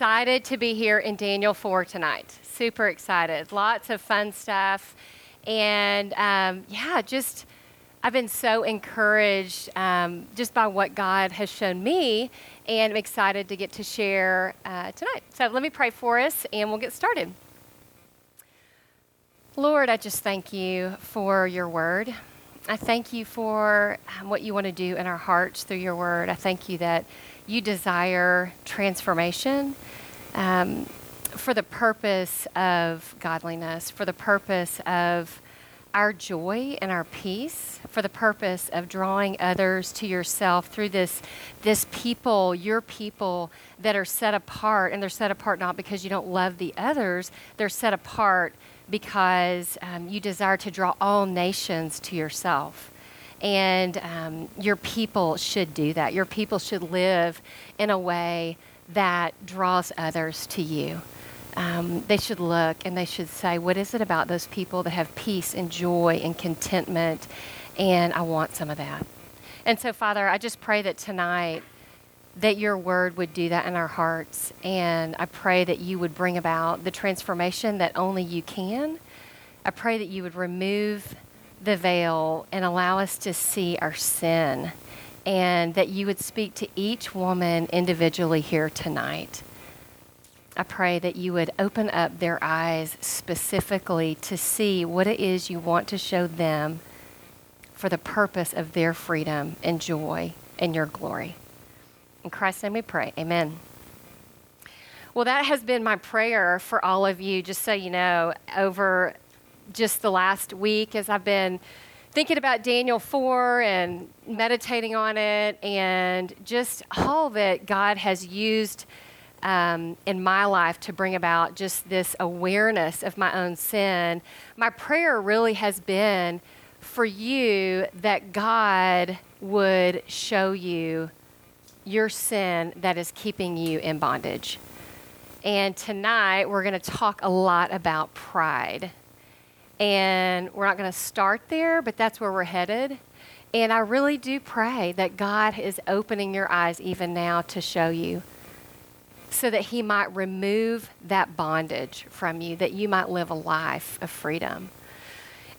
excited to be here in Daniel 4 tonight. Super excited. Lots of fun stuff. And um, yeah, just I've been so encouraged um, just by what God has shown me, and I'm excited to get to share uh, tonight. So let me pray for us, and we'll get started. Lord, I just thank you for your word. I thank you for um, what you want to do in our hearts through your word. I thank you that you desire transformation um, for the purpose of godliness, for the purpose of our joy and our peace for the purpose of drawing others to yourself through this this people your people that are set apart. And they're set apart not because you don't love the others. They're set apart because um, you desire to draw all nations to yourself and um, your people should do that your people should live in a way that draws others to you um, they should look and they should say, What is it about those people that have peace and joy and contentment? And I want some of that. And so, Father, I just pray that tonight that your word would do that in our hearts. And I pray that you would bring about the transformation that only you can. I pray that you would remove the veil and allow us to see our sin and that you would speak to each woman individually here tonight. I pray that you would open up their eyes specifically to see what it is you want to show them for the purpose of their freedom and joy and your glory. In Christ's name we pray. Amen. Well, that has been my prayer for all of you, just so you know, over just the last week as I've been thinking about Daniel 4 and meditating on it and just all that God has used um, in my life to bring about just this awareness of my own sin, my prayer really has been for you that God would show you your sin that is keeping you in bondage. And tonight we're going to talk a lot about pride. And we're not going to start there, but that's where we're headed. And I really do pray that God is opening your eyes even now to show you so that He might remove that bondage from you, that you might live a life of freedom.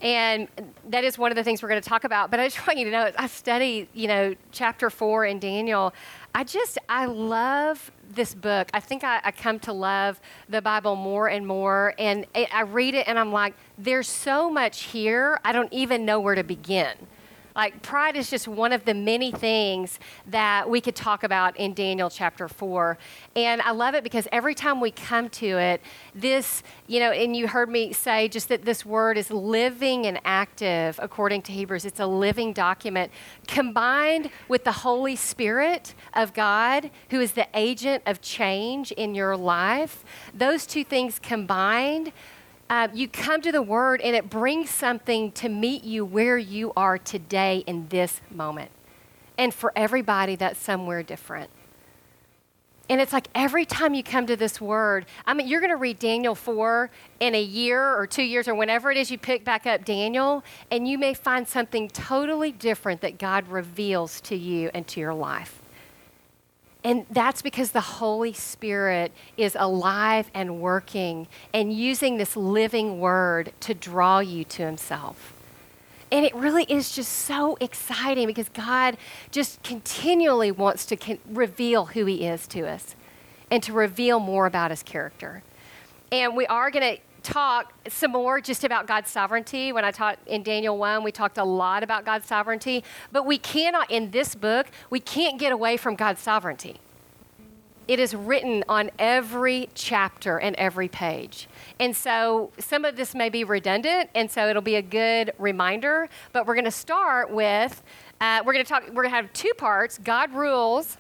And that is one of the things we're going to talk about. But I just want you to know, I study, you know, chapter four in Daniel. I just, I love this book. I think I, I come to love the Bible more and more. And I read it and I'm like, there's so much here, I don't even know where to begin. Like, pride is just one of the many things that we could talk about in Daniel chapter 4. And I love it because every time we come to it, this, you know, and you heard me say just that this word is living and active according to Hebrews. It's a living document combined with the Holy Spirit of God, who is the agent of change in your life. Those two things combined uh, you come to the Word and it brings something to meet you where you are today in this moment. And for everybody, that's somewhere different. And it's like every time you come to this word, I mean, you're going to read Daniel 4 in a year or two years or whenever it is you pick back up Daniel, and you may find something totally different that God reveals to you and to your life. And that's because the Holy Spirit is alive and working and using this living word to draw you to Himself. And it really is just so exciting because God just continually wants to con- reveal who He is to us and to reveal more about His character. And we are going to talk some more just about God's sovereignty. When I taught in Daniel 1, we talked a lot about God's sovereignty, but we cannot, in this book, we can't get away from God's sovereignty. It is written on every chapter and every page. And so some of this may be redundant, and so it'll be a good reminder, but we're going to start with uh, we're going to talk, we're going to have two parts God rules,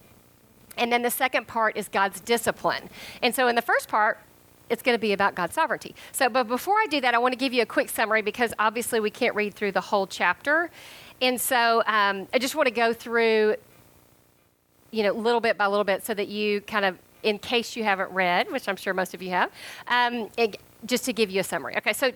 and then the second part is God's discipline. And so in the first part, it's going to be about God's sovereignty. So, but before I do that, I want to give you a quick summary because obviously we can't read through the whole chapter. And so um, I just want to go through, you know, little bit by little bit so that you kind of, in case you haven't read, which I'm sure most of you have, um, it, just to give you a summary. Okay, so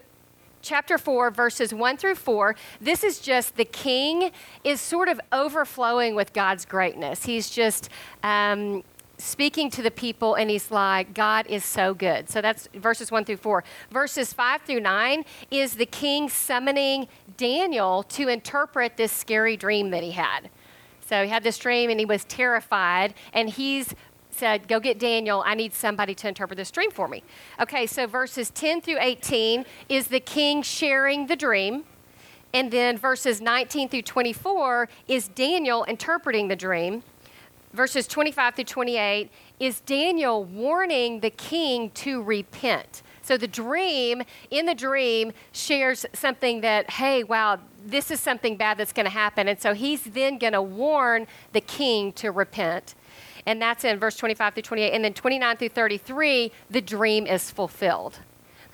chapter 4, verses 1 through 4, this is just the king is sort of overflowing with God's greatness. He's just. Um, speaking to the people and he's like, God is so good. So that's verses 1 through 4. Verses 5 through 9 is the king summoning Daniel to interpret this scary dream that he had. So he had this dream and he was terrified, and he's said, Go get Daniel. I need somebody to interpret this dream for me. Okay, so verses 10 through 18 is the king sharing the dream. And then verses 19 through 24 is Daniel interpreting the dream verses 25 through 28 is Daniel warning the king to repent. So the dream, in the dream, shares something that, hey, wow, this is something bad that's going to happen. And so he's then going to warn the king to repent. And that's in verse 25 through 28. And then 29 through 33, the dream is fulfilled.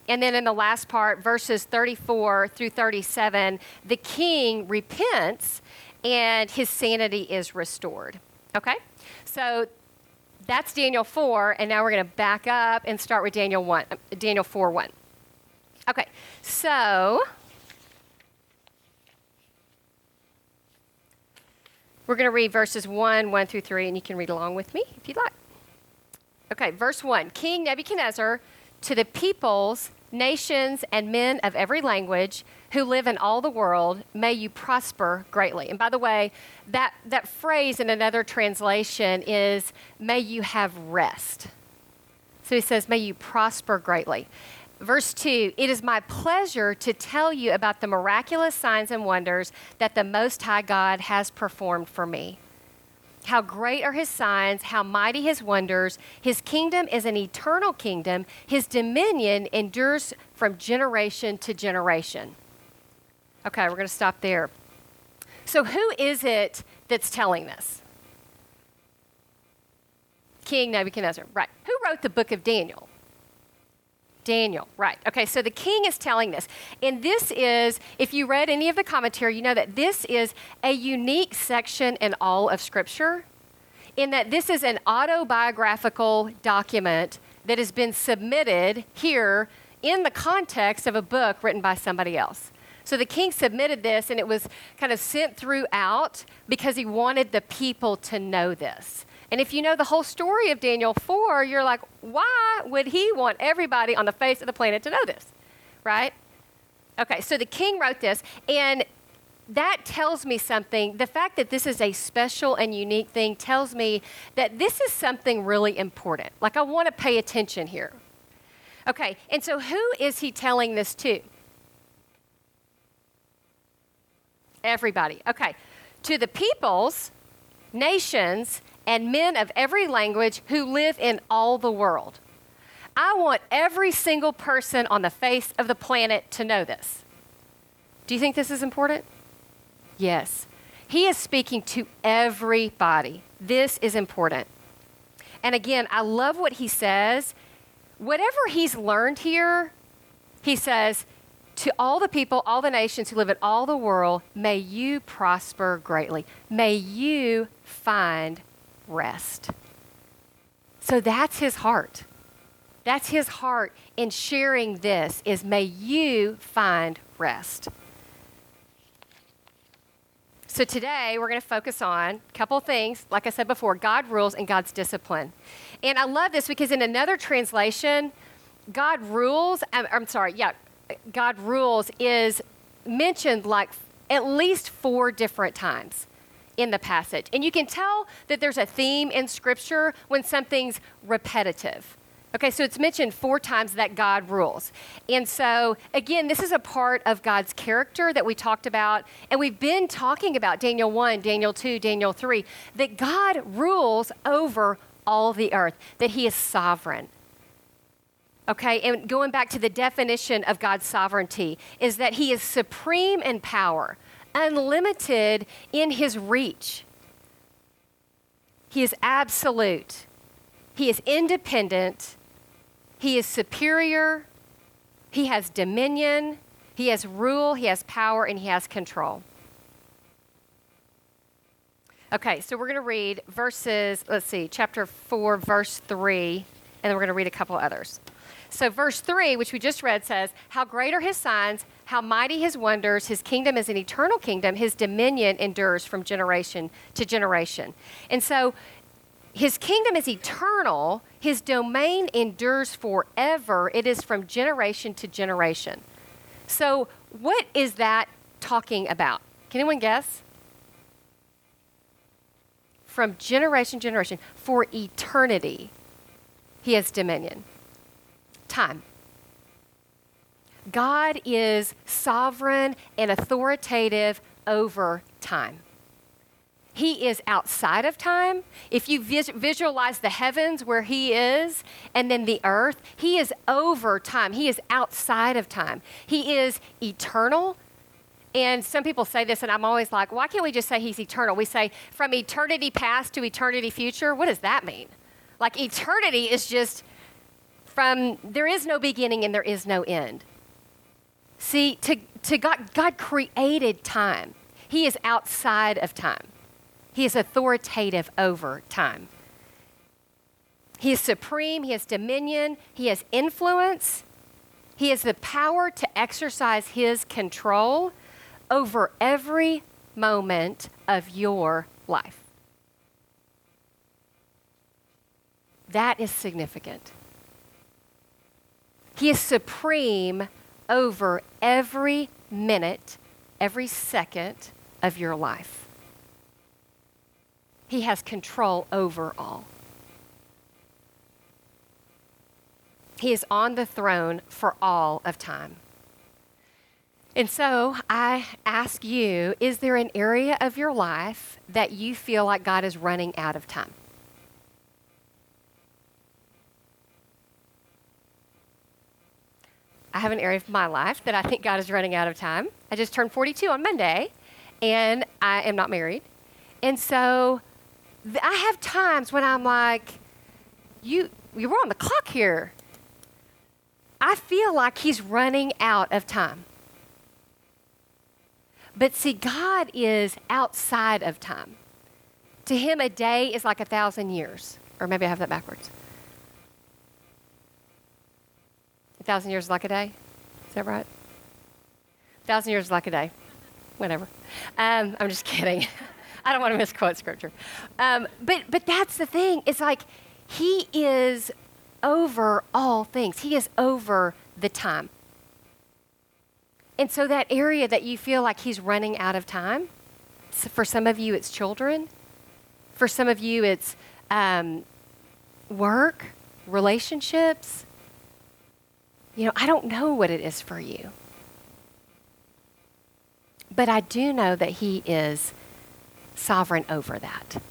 And then in the last part, verses 34 through 37, the king repents and his sanity is restored. Okay? So that's Daniel 4, and now we're going to back up and start with Daniel 1, uh, Daniel 4 1. Okay, so we're going to read verses 1, 1 through 3, and you can read along with me if you'd like. Okay, verse 1 King Nebuchadnezzar to the peoples, nations, and men of every language who live in all the world, may you prosper greatly. And by the way, that, that phrase in another translation is, may you have rest. So he says, may you prosper greatly. Verse 2 It is my pleasure to tell you about the miraculous signs and wonders that the Most High God has performed for me. How great are his signs, how mighty his wonders. His kingdom is an eternal kingdom, his dominion endures from generation to generation. Okay, we're going to stop there. So, who is it that's telling this? King Nebuchadnezzar, right. Who wrote the book of Daniel? Daniel, right. Okay, so the king is telling this. And this is, if you read any of the commentary, you know that this is a unique section in all of Scripture, in that this is an autobiographical document that has been submitted here in the context of a book written by somebody else. So the king submitted this, and it was kind of sent throughout because he wanted the people to know this. And if you know the whole story of Daniel 4, you're like, why would he want everybody on the face of the planet to know this? Right? Okay, so the king wrote this, and that tells me something. The fact that this is a special and unique thing tells me that this is something really important. Like, I want to pay attention here. Okay, and so who is he telling this to? Everybody. Okay. To the peoples, nations, and men of every language who live in all the world. I want every single person on the face of the planet to know this. Do you think this is important? Yes. He is speaking to everybody. This is important. And again, I love what he says. Whatever he's learned here, he says, to all the people, all the nations who live in all the world, may you prosper greatly. May you find rest. So that's his heart. That's his heart in sharing this is may you find rest. So today we're going to focus on a couple things. Like I said before, God rules and God's discipline. And I love this because in another translation, God rules, I'm, I'm sorry, yeah, God rules is mentioned like at least four different times in the passage. And you can tell that there's a theme in Scripture when something's repetitive. Okay, so it's mentioned four times that God rules. And so, again, this is a part of God's character that we talked about. And we've been talking about Daniel 1, Daniel 2, Daniel 3, that God rules over all the earth, that He is sovereign. Okay, and going back to the definition of God's sovereignty, is that He is supreme in power, unlimited in His reach. He is absolute, He is independent, He is superior, He has dominion, He has rule, He has power, and He has control. Okay, so we're going to read verses, let's see, chapter 4, verse 3, and then we're going to read a couple others. So, verse 3, which we just read, says, How great are his signs, how mighty his wonders. His kingdom is an eternal kingdom. His dominion endures from generation to generation. And so, His kingdom is eternal, his domain endures forever. It is from generation to generation. So, what is that talking about? Can anyone guess? From generation to generation, for eternity, he has dominion. Time. God is sovereign and authoritative over time. He is outside of time. If you vis- visualize the heavens where He is and then the earth, He is over time. He is outside of time. He is eternal. And some people say this, and I'm always like, why can't we just say He's eternal? We say from eternity past to eternity future. What does that mean? Like eternity is just from there is no beginning and there is no end. See, to, to God, God created time. He is outside of time. He is authoritative over time. He is supreme, he has dominion, he has influence, he has the power to exercise his control over every moment of your life. That is significant. He is supreme over every minute, every second of your life. He has control over all. He is on the throne for all of time. And so I ask you is there an area of your life that you feel like God is running out of time? I have an area of my life that I think God is running out of time. I just turned 42 on Monday, and I am not married. And so I have times when I'm like, you, you were on the clock here. I feel like he's running out of time. But see, God is outside of time. To him, a day is like a thousand years. Or maybe I have that backwards. A thousand years like a day? Is that right? A thousand years like a day. Whatever. Um, I'm just kidding. I don't want to misquote scripture. Um, but, but that's the thing. It's like he is over all things, he is over the time. And so, that area that you feel like he's running out of time, so for some of you, it's children. For some of you, it's um, work, relationships. You know, I don't know what it is for you. But I do know that he is sovereign over that.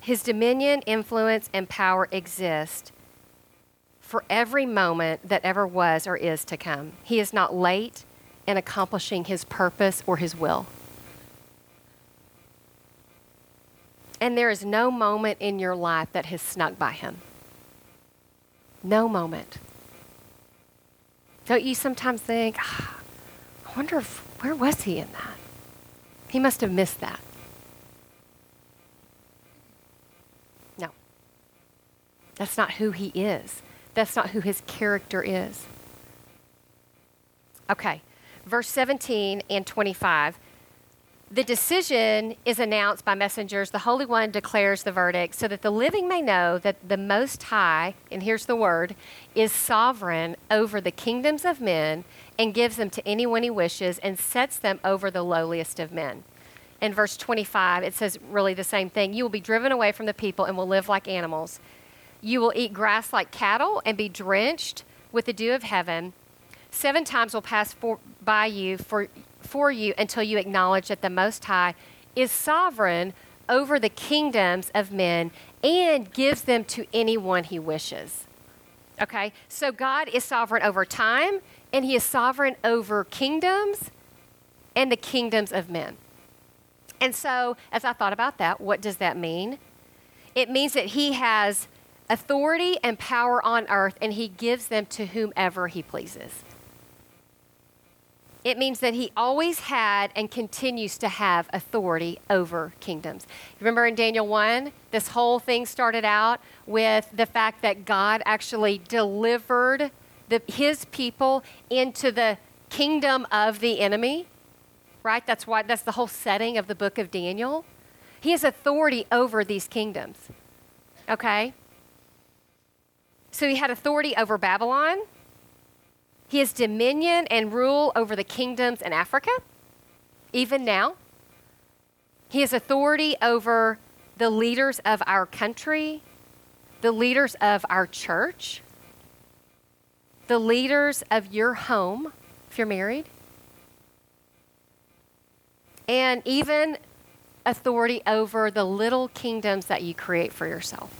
His dominion, influence, and power exist for every moment that ever was or is to come. He is not late in accomplishing his purpose or his will. And there is no moment in your life that has snuck by him. No moment. Don't you sometimes think, ah, I wonder if, where was he in that? He must have missed that. No. That's not who he is. That's not who his character is. Okay, verse 17 and 25 the decision is announced by messengers. The Holy One declares the verdict so that the living may know that the Most High, and here's the word, is sovereign over the kingdoms of men and gives them to anyone he wishes and sets them over the lowliest of men. In verse 25, it says really the same thing. You will be driven away from the people and will live like animals. You will eat grass like cattle and be drenched with the dew of heaven. Seven times will pass for, by you for for you until you acknowledge that the Most High is sovereign over the kingdoms of men and gives them to anyone he wishes. Okay? So God is sovereign over time and he is sovereign over kingdoms and the kingdoms of men. And so, as I thought about that, what does that mean? It means that he has authority and power on earth and he gives them to whomever he pleases. It means that he always had and continues to have authority over kingdoms. Remember in Daniel 1, this whole thing started out with the fact that God actually delivered the, his people into the kingdom of the enemy. right? That's why that's the whole setting of the book of Daniel. He has authority over these kingdoms. Okay? So he had authority over Babylon. He has dominion and rule over the kingdoms in Africa, even now. He has authority over the leaders of our country, the leaders of our church, the leaders of your home, if you're married, and even authority over the little kingdoms that you create for yourself.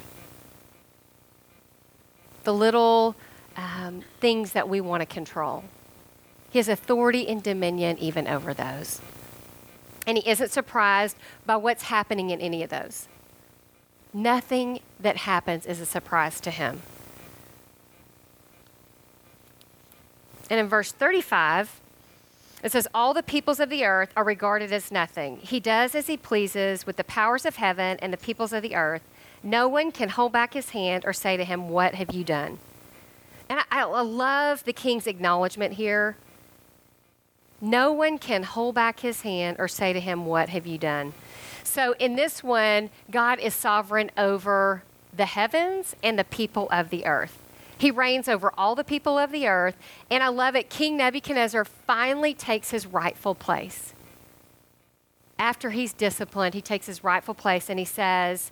The little um, things that we want to control. He has authority and dominion even over those. And he isn't surprised by what's happening in any of those. Nothing that happens is a surprise to him. And in verse 35, it says, All the peoples of the earth are regarded as nothing. He does as he pleases with the powers of heaven and the peoples of the earth. No one can hold back his hand or say to him, What have you done? And I, I love the king's acknowledgement here. No one can hold back his hand or say to him, What have you done? So in this one, God is sovereign over the heavens and the people of the earth. He reigns over all the people of the earth. And I love it. King Nebuchadnezzar finally takes his rightful place. After he's disciplined, he takes his rightful place and he says,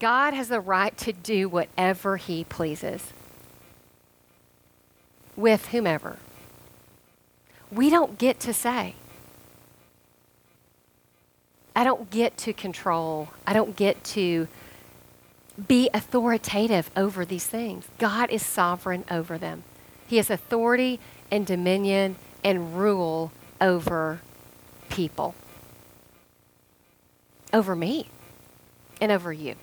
God has the right to do whatever he pleases with whomever. We don't get to say. I don't get to control. I don't get to be authoritative over these things. God is sovereign over them. He has authority and dominion and rule over people, over me, and over you.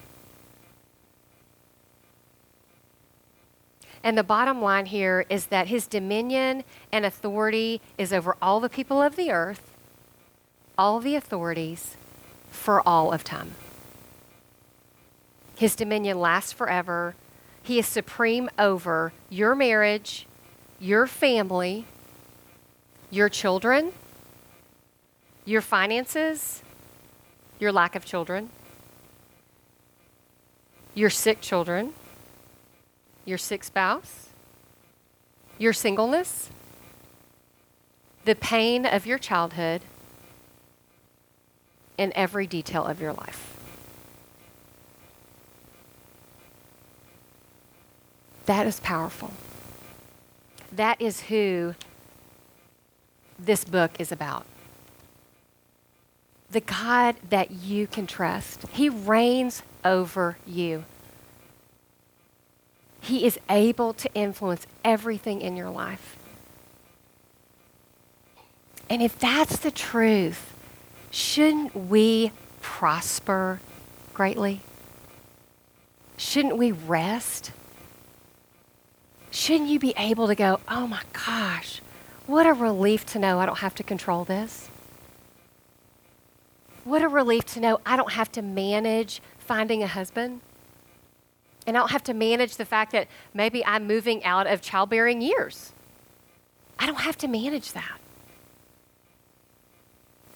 And the bottom line here is that his dominion and authority is over all the people of the earth, all the authorities, for all of time. His dominion lasts forever. He is supreme over your marriage, your family, your children, your finances, your lack of children, your sick children, your sick spouse, your singleness, the pain of your childhood, and every detail of your life. That is powerful. That is who this book is about. The God that you can trust. He reigns over you. He is able to influence everything in your life. And if that's the truth, shouldn't we prosper greatly? Shouldn't we rest? shouldn't you be able to go, oh my gosh, what a relief to know I don't have to control this? What a relief to know I don't have to manage finding a husband. And I don't have to manage the fact that maybe I'm moving out of childbearing years. I don't have to manage that.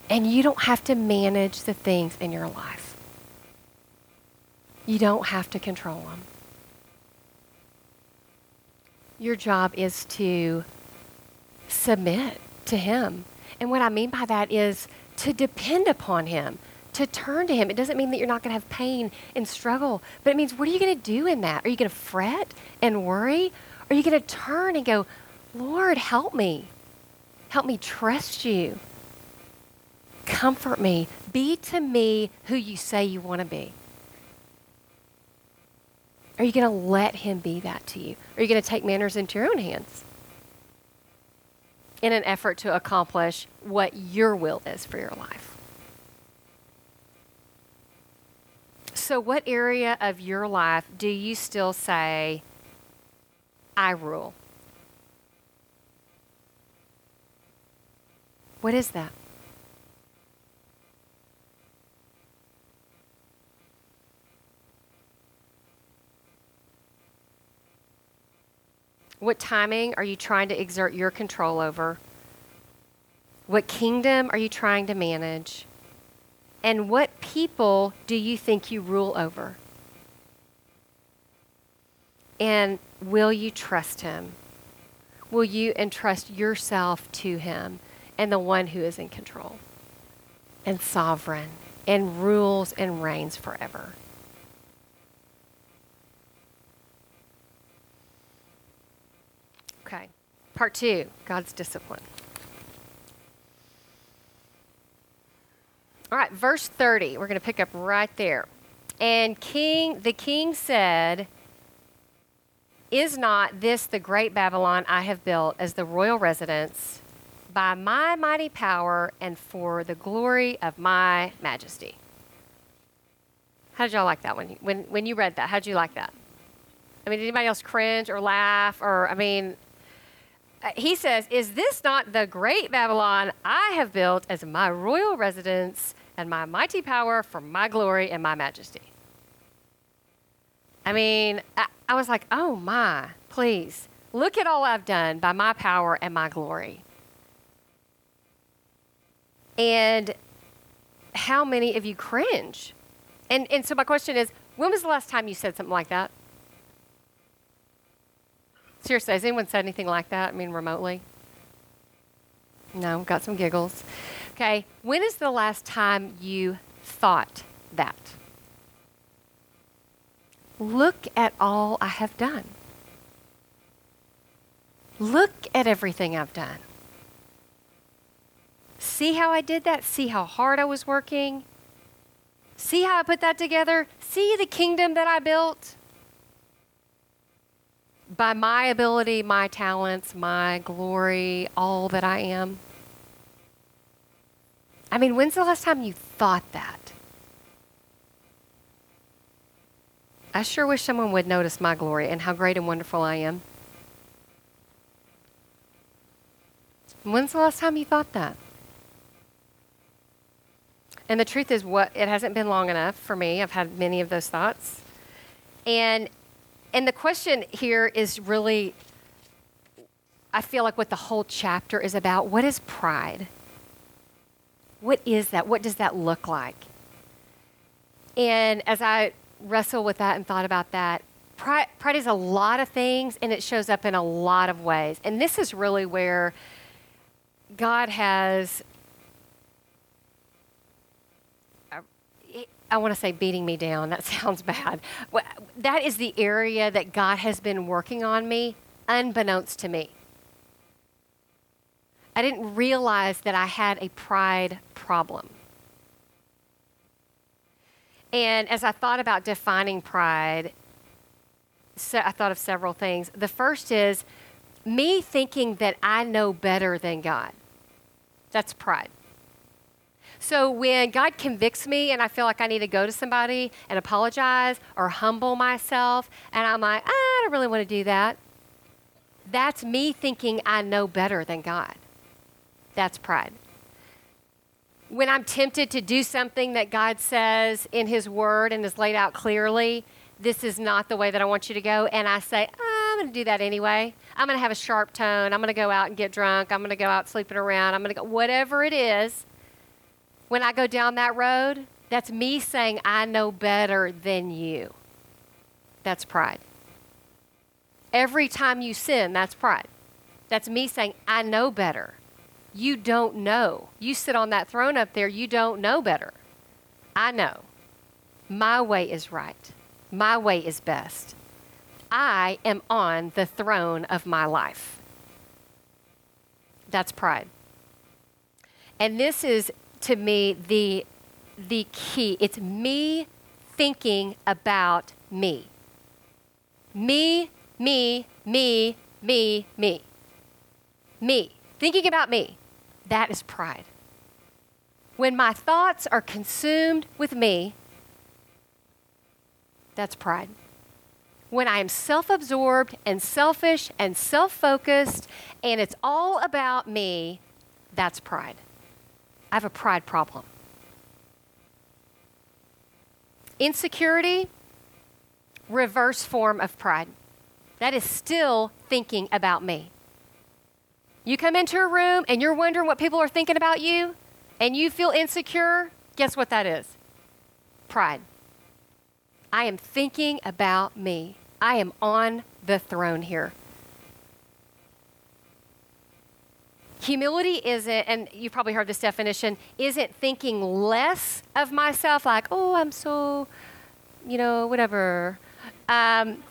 And you don't have to manage the things in your life. You don't have to control them. Your job is to submit to Him. And what I mean by that is to depend upon Him, to turn to Him. It doesn't mean that you're not going to have pain and struggle, but it means what are you going to do in that? Are you going to fret and worry? Are you going to turn and go, Lord, help me? Help me trust you. Comfort me. Be to me who you say you want to be. Are you going to let Him be that to you? Are you going to take manners into your own hands in an effort to accomplish what your will is for your life? So, what area of your life do you still say, I rule? What is that? What timing are you trying to exert your control over? What kingdom are you trying to manage? And what people do you think you rule over? And will you trust him? Will you entrust yourself to him and the one who is in control and sovereign and rules and reigns forever? Okay. Part two God's discipline. All right, verse 30. We're going to pick up right there. And king the king said, Is not this the great Babylon I have built as the royal residence by my mighty power and for the glory of my majesty? How did y'all like that when you, when when you read that? How did you like that? I mean, did anybody else cringe or laugh or I mean, uh, he says, Is this not the great Babylon I have built as my royal residence and my mighty power for my glory and my majesty? I mean, I, I was like, Oh my, please, look at all I've done by my power and my glory. And how many of you cringe? And, and so my question is, when was the last time you said something like that? Seriously, has anyone said anything like that? I mean, remotely? No, got some giggles. Okay, when is the last time you thought that? Look at all I have done. Look at everything I've done. See how I did that? See how hard I was working? See how I put that together? See the kingdom that I built? by my ability, my talents, my glory, all that I am? I mean, when's the last time you thought that? I sure wish someone would notice my glory and how great and wonderful I am. When's the last time you thought that? And the truth is, what it hasn't been long enough for me. I've had many of those thoughts. And and the question here is really, I feel like what the whole chapter is about. What is pride? What is that? What does that look like? And as I wrestled with that and thought about that, pride, pride is a lot of things and it shows up in a lot of ways. And this is really where God has I want to say beating me down. That sounds bad. That is the area that God has been working on me, unbeknownst to me. I didn't realize that I had a pride problem. And as I thought about defining pride, so I thought of several things. The first is me thinking that I know better than God. That's pride. So when God convicts me and I feel like I need to go to somebody and apologize or humble myself, and I'm like, ah, I don't really want to do that, that's me thinking I know better than God. That's pride. When I'm tempted to do something that God says in His Word and is laid out clearly, this is not the way that I want you to go, and I say, I'm going to do that anyway. I'm going to have a sharp tone. I'm going to go out and get drunk. I'm going to go out sleeping around. I'm going to go, whatever it is when I go down that road, that's me saying, I know better than you. That's pride. Every time you sin, that's pride. That's me saying, I know better. You don't know. You sit on that throne up there, you don't know better. I know. My way is right. My way is best. I am on the throne of my life. That's pride. And this is to me the the key. It's me thinking about me. Me, me, me, me, me. Me. Thinking about me. That is pride. When my thoughts are consumed with me, that's pride. When I am self absorbed and selfish and self focused and it's all about me, that's pride. I have a pride problem. Insecurity, reverse form of pride. That is still thinking about me. You come into a room and you're wondering what people are thinking about you and you feel insecure, guess what that is? Pride. I am thinking about me. I am on the throne here. Humility isn't, and you've probably heard this definition, isn't thinking less of myself, like, oh, I'm so, you know, whatever. Um,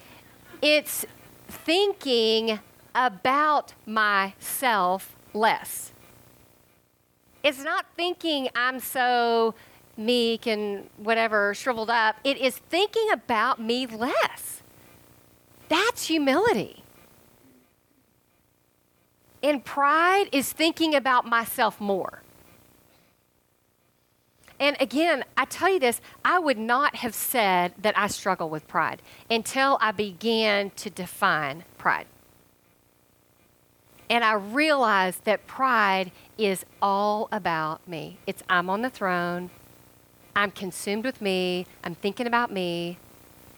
it's thinking about myself less. It's not thinking I'm so meek and whatever, shriveled up. It is thinking about me less. That's humility. And pride is thinking about myself more. And again, I tell you this, I would not have said that I struggle with pride until I began to define pride. And I realized that pride is all about me. It's I'm on the throne, I'm consumed with me, I'm thinking about me.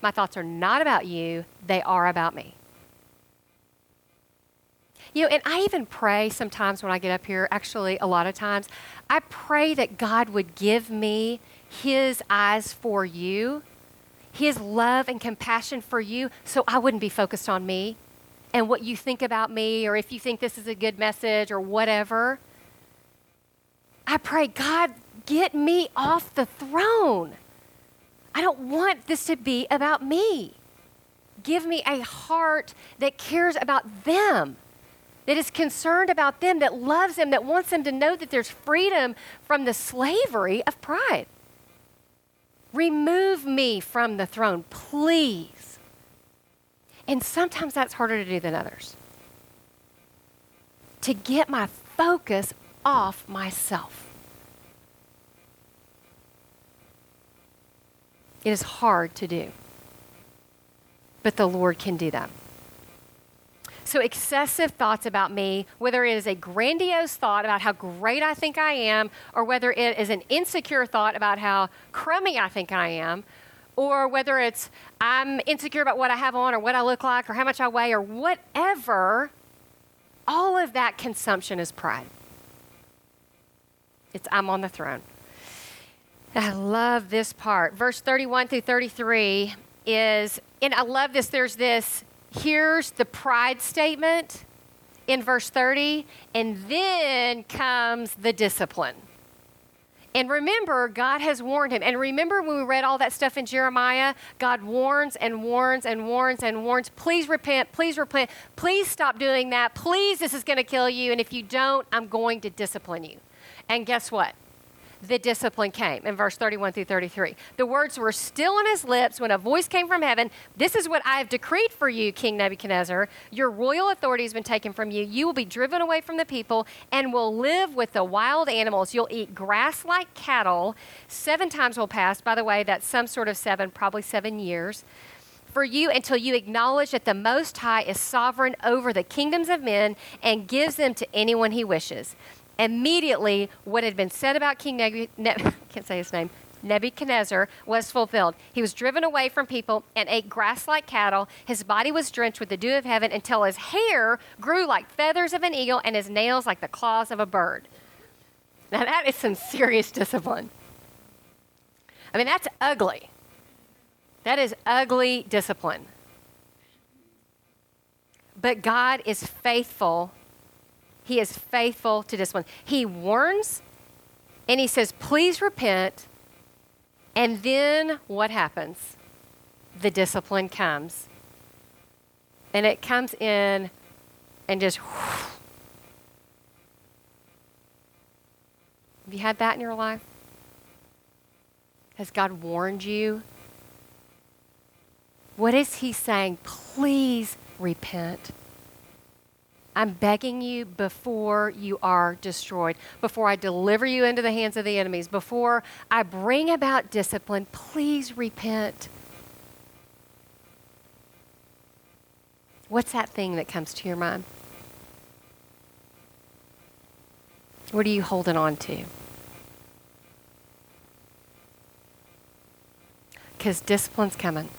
My thoughts are not about you, they are about me. You know, and I even pray sometimes when I get up here, actually, a lot of times, I pray that God would give me His eyes for you, His love and compassion for you, so I wouldn't be focused on me and what you think about me, or if you think this is a good message, or whatever. I pray, God, get me off the throne. I don't want this to be about me. Give me a heart that cares about them that is concerned about them, that loves them, that wants them to know that there's freedom from the slavery of pride. Remove me from the throne, please. And sometimes that's harder to do than others. To get my focus off myself. It is hard to do. But the Lord can do that. So, excessive thoughts about me, whether it is a grandiose thought about how great I think I am, or whether it is an insecure thought about how crummy I think I am, or whether it's I'm insecure about what I have on, or what I look like, or how much I weigh, or whatever, all of that consumption is pride. It's I'm on the throne. I love this part. Verse 31 through 33 is, and I love this, there's this here's the pride statement in verse 30, and then comes the discipline. And remember, God has warned him. And remember when we read all that stuff in Jeremiah? God warns and warns and warns and warns. Please repent. Please repent. Please stop doing that. Please, this is going to kill you. And if you don't, I'm going to discipline you. And guess what? The discipline came in verse 31 through 33. The words were still on his lips when a voice came from heaven This is what I have decreed for you, King Nebuchadnezzar. Your royal authority has been taken from you. You will be driven away from the people and will live with the wild animals. You'll eat grass like cattle. Seven times will pass. By the way, that's some sort of seven, probably seven years for you until you acknowledge that the Most High is sovereign over the kingdoms of men and gives them to anyone he wishes immediately what had been said about King Nebuchadnezzar, can't say his name, Nebuchadnezzar was fulfilled. He was driven away from people and ate grass like cattle. His body was drenched with the dew of heaven until his hair grew like feathers of an eagle and his nails like the claws of a bird. Now, that is some serious discipline. I mean, that's ugly. That is ugly discipline. But God is faithful he is faithful to discipline. He warns and he says, please repent. And then what happens? The discipline comes. And it comes in and just. Whoosh. Have you had that in your life? Has God warned you? What is He saying? Please repent. I'm begging you before you are destroyed, before I deliver you into the hands of the enemies, before I bring about discipline, please repent. What's that thing that comes to your mind? What are you holding on to? Because discipline's coming.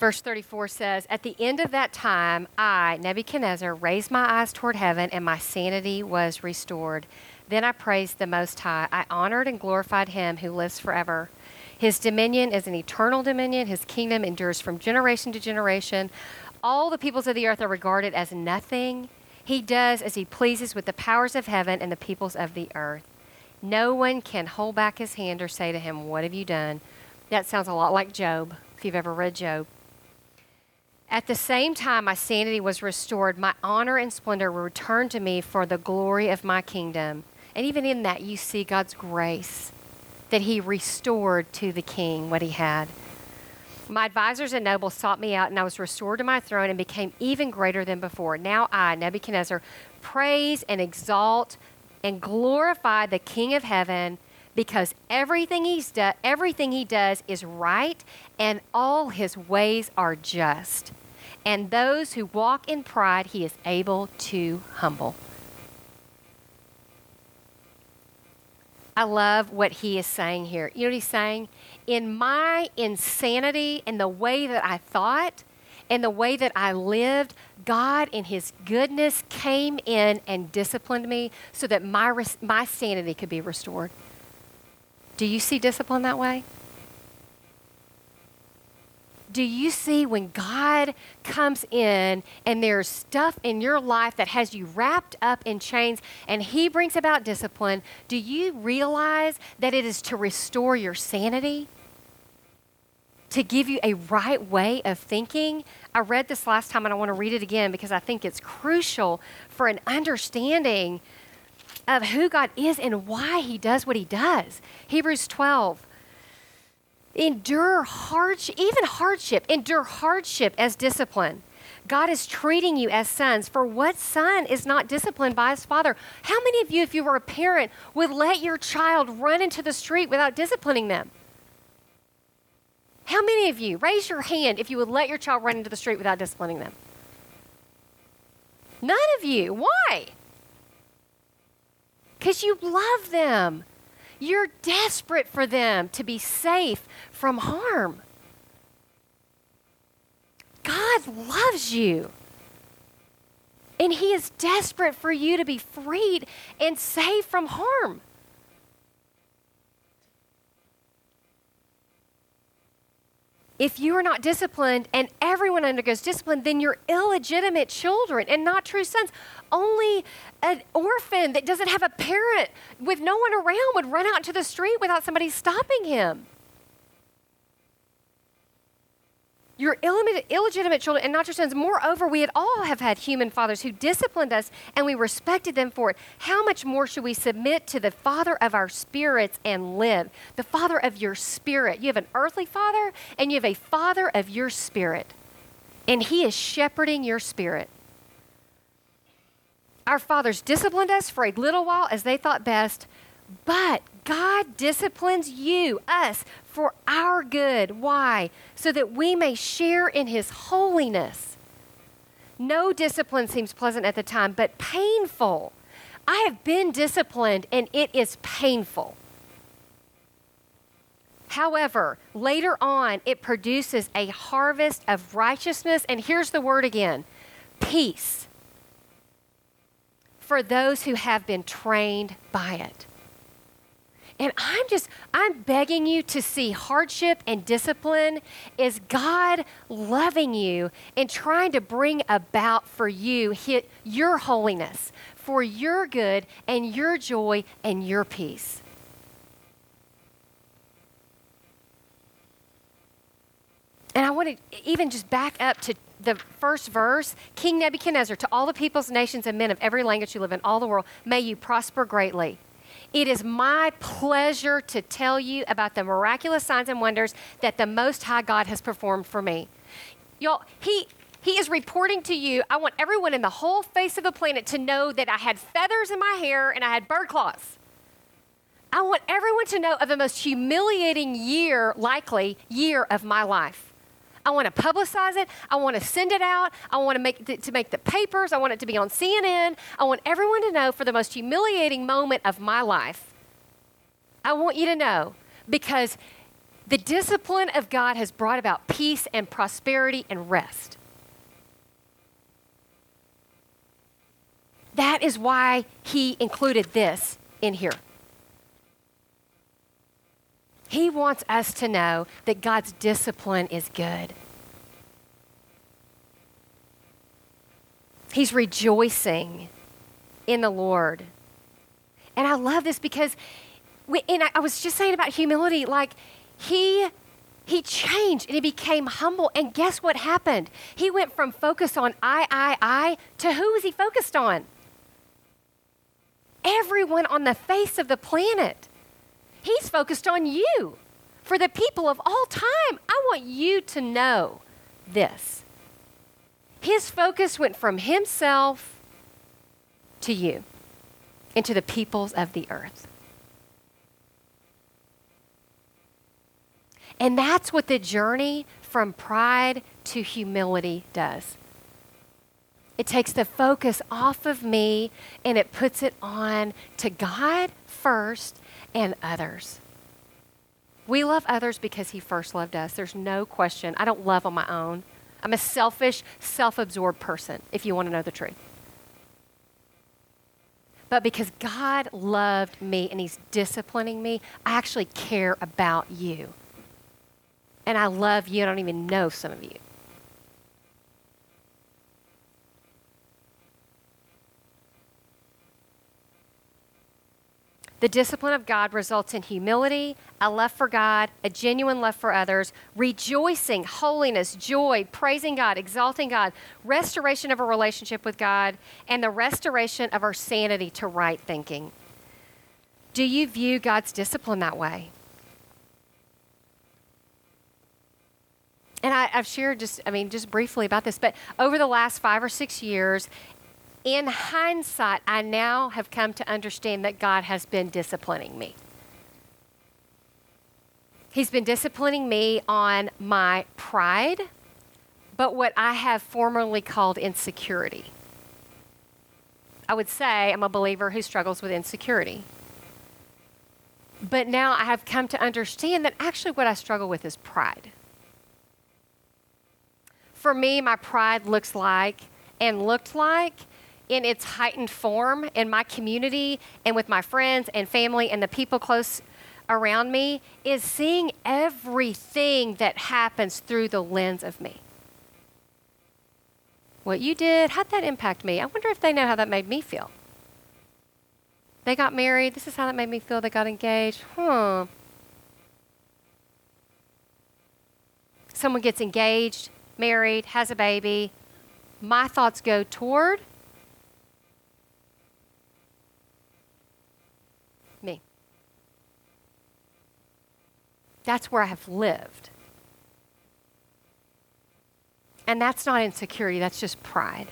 Verse 34 says, At the end of that time, I, Nebuchadnezzar, raised my eyes toward heaven, and my sanity was restored. Then I praised the Most High. I honored and glorified him who lives forever. His dominion is an eternal dominion, his kingdom endures from generation to generation. All the peoples of the earth are regarded as nothing. He does as he pleases with the powers of heaven and the peoples of the earth. No one can hold back his hand or say to him, What have you done? That sounds a lot like Job, if you've ever read Job. At the same time, my sanity was restored. My honor and splendor were returned to me for the glory of my kingdom. And even in that, you see God's grace that He restored to the king what he had. My advisors and nobles sought me out, and I was restored to my throne and became even greater than before. Now I, Nebuchadnezzar, praise and exalt and glorify the King of heaven because everything he's do- everything he does is right and all his ways are just and those who walk in pride he is able to humble. I love what he is saying here. You know what he's saying? In my insanity and the way that I thought and the way that I lived, God, in his goodness, came in and disciplined me so that my, my sanity could be restored. Do you see discipline that way? Do you see when God comes in and there's stuff in your life that has you wrapped up in chains and He brings about discipline? Do you realize that it is to restore your sanity? To give you a right way of thinking? I read this last time and I want to read it again because I think it's crucial for an understanding of who God is and why He does what He does. Hebrews 12 Endure hardship, even hardship, endure hardship as discipline. God is treating you as sons. For what son is not disciplined by his father? How many of you, if you were a parent, would let your child run into the street without disciplining them? How many of you, raise your hand if you would let your child run into the street without disciplining them? None of you. Why? Because you love them. You're desperate for them to be safe from harm. God loves you. And He is desperate for you to be freed and saved from harm. If you are not disciplined and everyone undergoes discipline, then you're illegitimate children and not true sons. Only an orphan that doesn't have a parent with no one around would run out into the street without somebody stopping him. your illegitimate children and not your sons. Moreover, we had all have had human fathers who disciplined us and we respected them for it. How much more should we submit to the Father of our spirits and live? The Father of your spirit. You have an earthly father and you have a Father of your spirit. And He is shepherding your spirit. Our fathers disciplined us for a little while as they thought best, but God disciplines you, us, for our good. Why? So that we may share in His holiness. No discipline seems pleasant at the time, but painful. I have been disciplined and it is painful. However, later on, it produces a harvest of righteousness, and here's the word again peace for those who have been trained by it. And I'm just, I'm begging you to see hardship and discipline is God loving you and trying to bring about for you your holiness, for your good and your joy and your peace. And I want to even just back up to the first verse King Nebuchadnezzar, to all the peoples, nations, and men of every language who live in all the world, may you prosper greatly. It is my pleasure to tell you about the miraculous signs and wonders that the Most High God has performed for me. Y'all, He he is reporting to you, I want everyone in the whole face of the planet to know that I had feathers in my hair and I had bird claws. I want everyone to know of the most humiliating year, likely, year of my life. I want to publicize it. I want to send it out. I want to make it to make the papers. I want it to be on CNN. I want everyone to know for the most humiliating moment of my life. I want you to know because The discipline of God has brought about peace and prosperity and rest. That is why he included this in here. He wants us to know that God's discipline is good. He's rejoicing in the Lord. And I love this because, we, and I, I was just saying about humility, like he he changed and he became humble. And guess what happened? He went from focus on I, I, I to who was he focused on? Everyone on the face of the planet. He's focused on you. For the people of all time, I want you to know this. His focus went from himself to you and to the peoples of the earth. And that's what the journey from pride to humility does. It takes the focus off of me and it puts it on to God first and others. We love others because He first loved us. There's no question. I don't love on my own. I'm a selfish, self absorbed person, if you want to know the truth. But because God loved me and He's disciplining me, I actually care about you. And I love you. I don't even know some of you. The discipline of God results in humility, a love for God, a genuine love for others, rejoicing, holiness, joy, praising God, exalting God, restoration of a relationship with God, and the restoration of our sanity to right thinking. Do you view God's discipline that way? And I, have shared just, I mean, just briefly about this, but over the last five or six years, in hindsight, I now have come to understand that God has been disciplining me. He's been disciplining me on my pride, but what I have formerly called insecurity. I would say I'm a believer who struggles with insecurity. But now I have come to understand that actually what I struggle with is pride. For me, my pride looks like and looked like in its heightened form in my community and with my friends and family and the people close around me is seeing everything that happens through the lens of me. What you did, how'd that impact me? I wonder if they know how that made me feel. They got married. This is how that made me feel. They got engaged. Hmm. Someone gets engaged, married, has a baby. My thoughts go toward That's where I have lived. And that's not insecurity, that's just pride.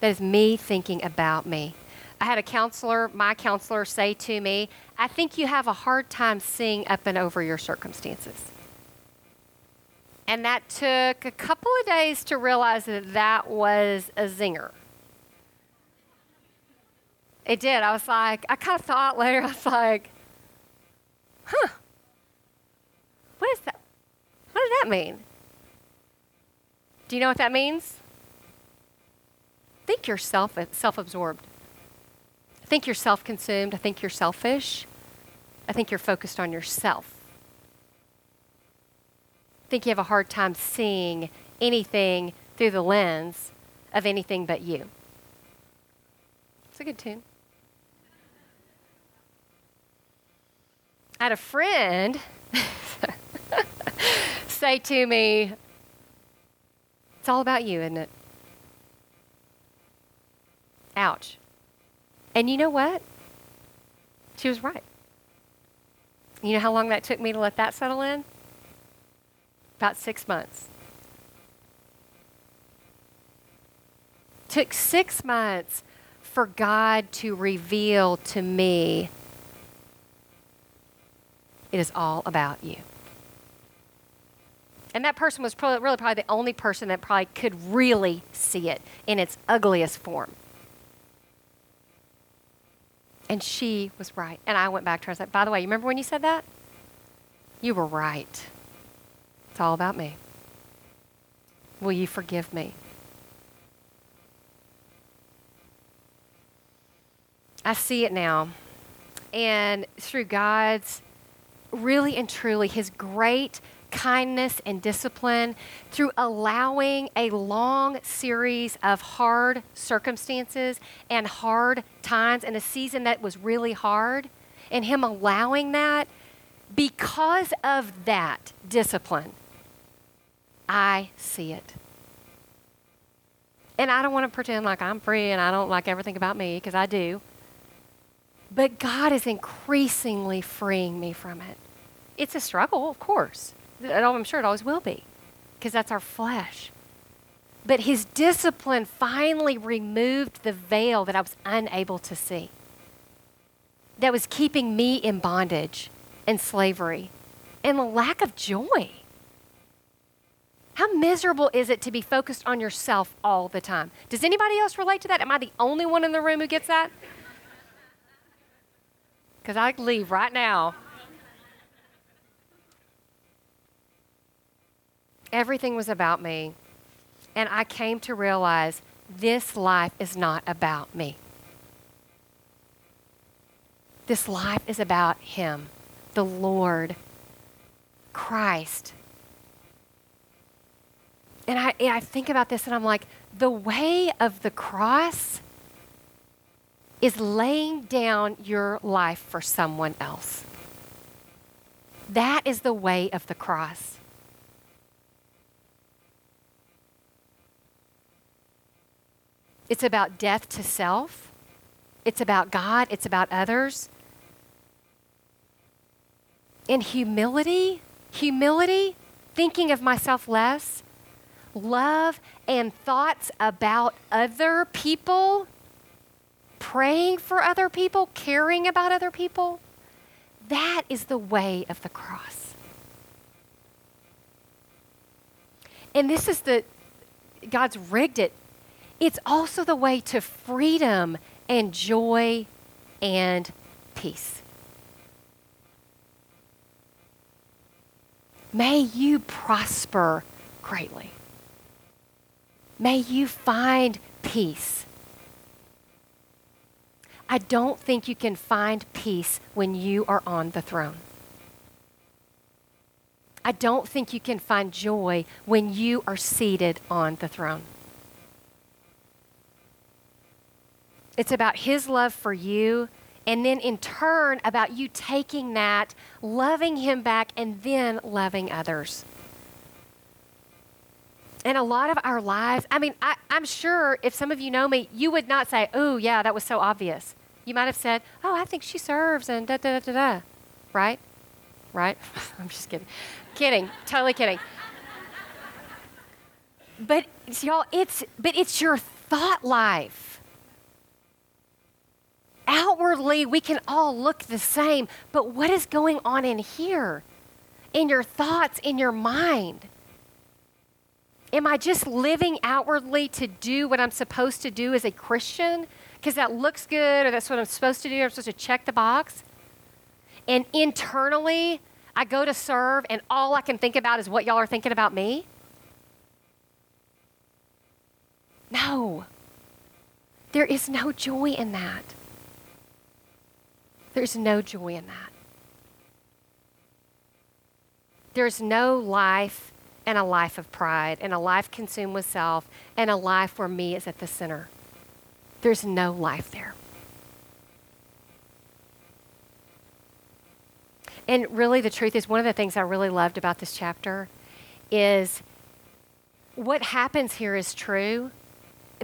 That is me thinking about me. I had a counselor, my counselor, say to me, I think you have a hard time seeing up and over your circumstances. And that took a couple of days to realize that that was a zinger. It did. I was like, I kind of thought later, I was like, huh, what is that? What does that mean? Do you know what that means? Think you're self absorbed. I think you're self consumed. I think you're selfish. I think you're focused on yourself. I think you have a hard time seeing anything through the lens of anything but you. It's a good tune. I had a friend say to me, It's all about you, isn't it? Ouch. And you know what? She was right. You know how long that took me to let that settle in? About six months. Took six months for God to reveal to me it is all about you. And that person was probably, really probably the only person that probably could really see it in its ugliest form. And she was right. And I went back to her and said, By the way, you remember when you said that? You were right. It's all about me. Will you forgive me? I see it now. And through God's really and truly, His great kindness and discipline, through allowing a long series of hard circumstances and hard times and a season that was really hard, and Him allowing that, because of that discipline, I see it. And I don't want to pretend like I'm free and I don't like everything about me, because I do. But God is increasingly freeing me from it. It's a struggle, of course. I'm sure it always will be, because that's our flesh. But His discipline finally removed the veil that I was unable to see, that was keeping me in bondage and slavery and a lack of joy. How miserable is it to be focused on yourself all the time? Does anybody else relate to that? Am I the only one in the room who gets that? Because I leave right now. Everything was about me. And I came to realize this life is not about me. This life is about Him, the Lord, Christ. And I, I think about this and I'm like, the way of the cross is laying down your life for someone else. That is the way of the cross. It's about death to self. It's about God. It's about others. In humility, humility, thinking of myself less, love and thoughts about other people, praying for other people, caring about other people, that is the way of the cross. And this is the, God's rigged it it's also the way to freedom and joy and peace. May you prosper greatly. May you find peace. I don't think you can find peace when you are on the throne. I don't think you can find joy when you are seated on the throne. It's about His love for you, and then in turn, about you taking that, loving Him back, and then loving others. And a lot of our lives, I mean, I, am sure if some of you know me, you would not say, oh, yeah, that was so obvious. You might have said, oh, I think she serves, and da da da da da. Right? Right? I'm just kidding. kidding. Totally kidding. But y'all, it's but it's your thought life outwardly we can all look the same, but what is going on in here? In your thoughts, in your mind? Am I just living outwardly to do what I'm supposed to do as a Christian? Because that looks good or that's what I'm supposed to do. I'm supposed to check the box. And internally, I go to serve and all I can think about is what y'all are thinking about me? No. There is no joy in that. There's no joy in that. There's no life and a life of pride and a life consumed with self and a life where me is at the center. There's no life there. And really, the truth is, one of the things I really loved about this chapter is what happens here is true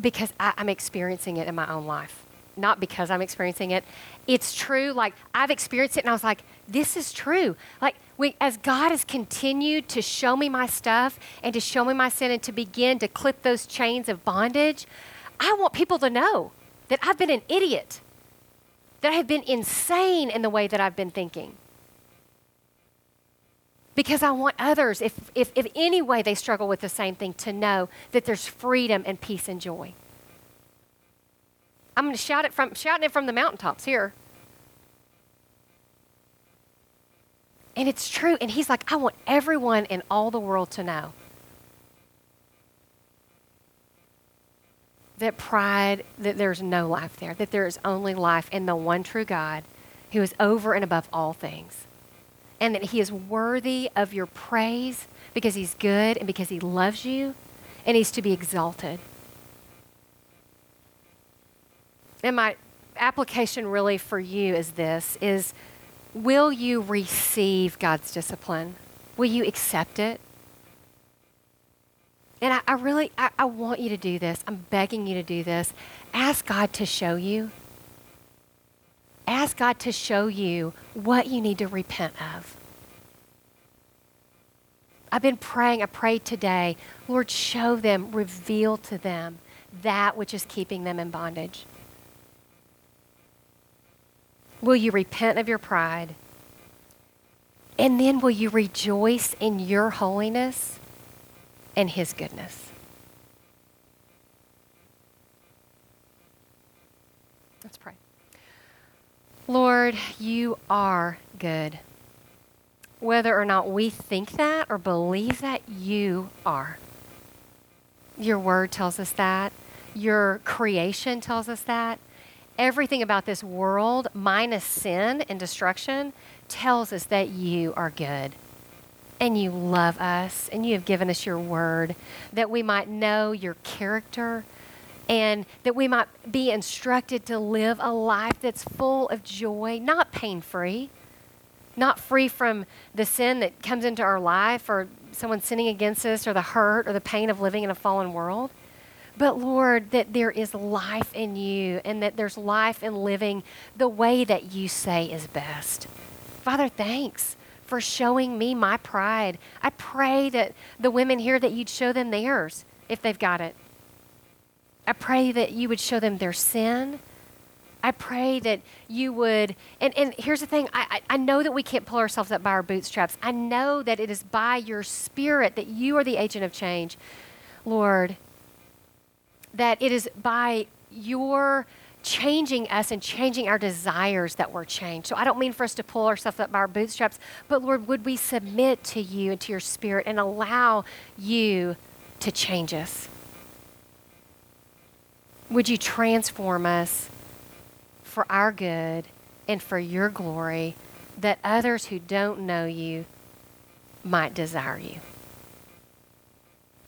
because I, am experiencing it in my own life not because I'm experiencing it. It's true. Like I've experienced it and I was like, this is true. Like we, as God has continued to show me my stuff and to show me my sin and to begin to clip those chains of bondage, I want people to know that I've been an idiot, that I have been insane in the way that I've been thinking. Because I want others, if, if, if any way they struggle with the same thing, to know that there's freedom and peace and joy. I'm going to shout it from shouting it from the mountaintops here. And it's true. And he's like, I want everyone in all the world to know that pride, that there's no life there, that there is only life in the one true God who is over and above all things. And that he is worthy of your praise because he's good and because he loves you and he's to be exalted. And my application really for you is this is will you receive God's discipline? Will you accept it? And I, I really, I, I want you to do this. I'm begging you to do this. Ask God to show you. Ask God to show you what you need to repent of. I've been praying, I prayed today, Lord, show them, reveal to them that which is keeping them in bondage. Will you repent of your pride? And then will you rejoice in your holiness and his goodness? Let's pray. Lord, you are good. Whether or not we think that or believe that, you are. Your word tells us that. Your creation tells us that everything about this world, minus sin and destruction, tells us that you are good. And you love us, and you have given us your word that we might know your character and that we might be instructed to live a life that's full of joy, not pain free, not free from the sin that comes into our life or someone sinning against us or the hurt or the pain of living in a fallen world but Lord, that there is life in you and that there's life in living the way that you say is best. Father, thanks for showing me my pride. I pray that the women here that you'd show them theirs if they've got it. I pray that you would show them their sin. I pray that you would, and, and here's the thing I, I, I know that we can't pull ourselves up by our bootstraps. I know that it is by your spirit that you are the agent of change. Lord, that it is by your changing us and changing our desires that we're changed. So I don't mean for us to pull ourselves up by our bootstraps, but Lord, would we submit to you and to your spirit and allow you to change us? Would you transform us for our good and for your glory that others who don't know you might desire you?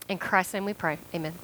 In Christ's name we pray. Amen.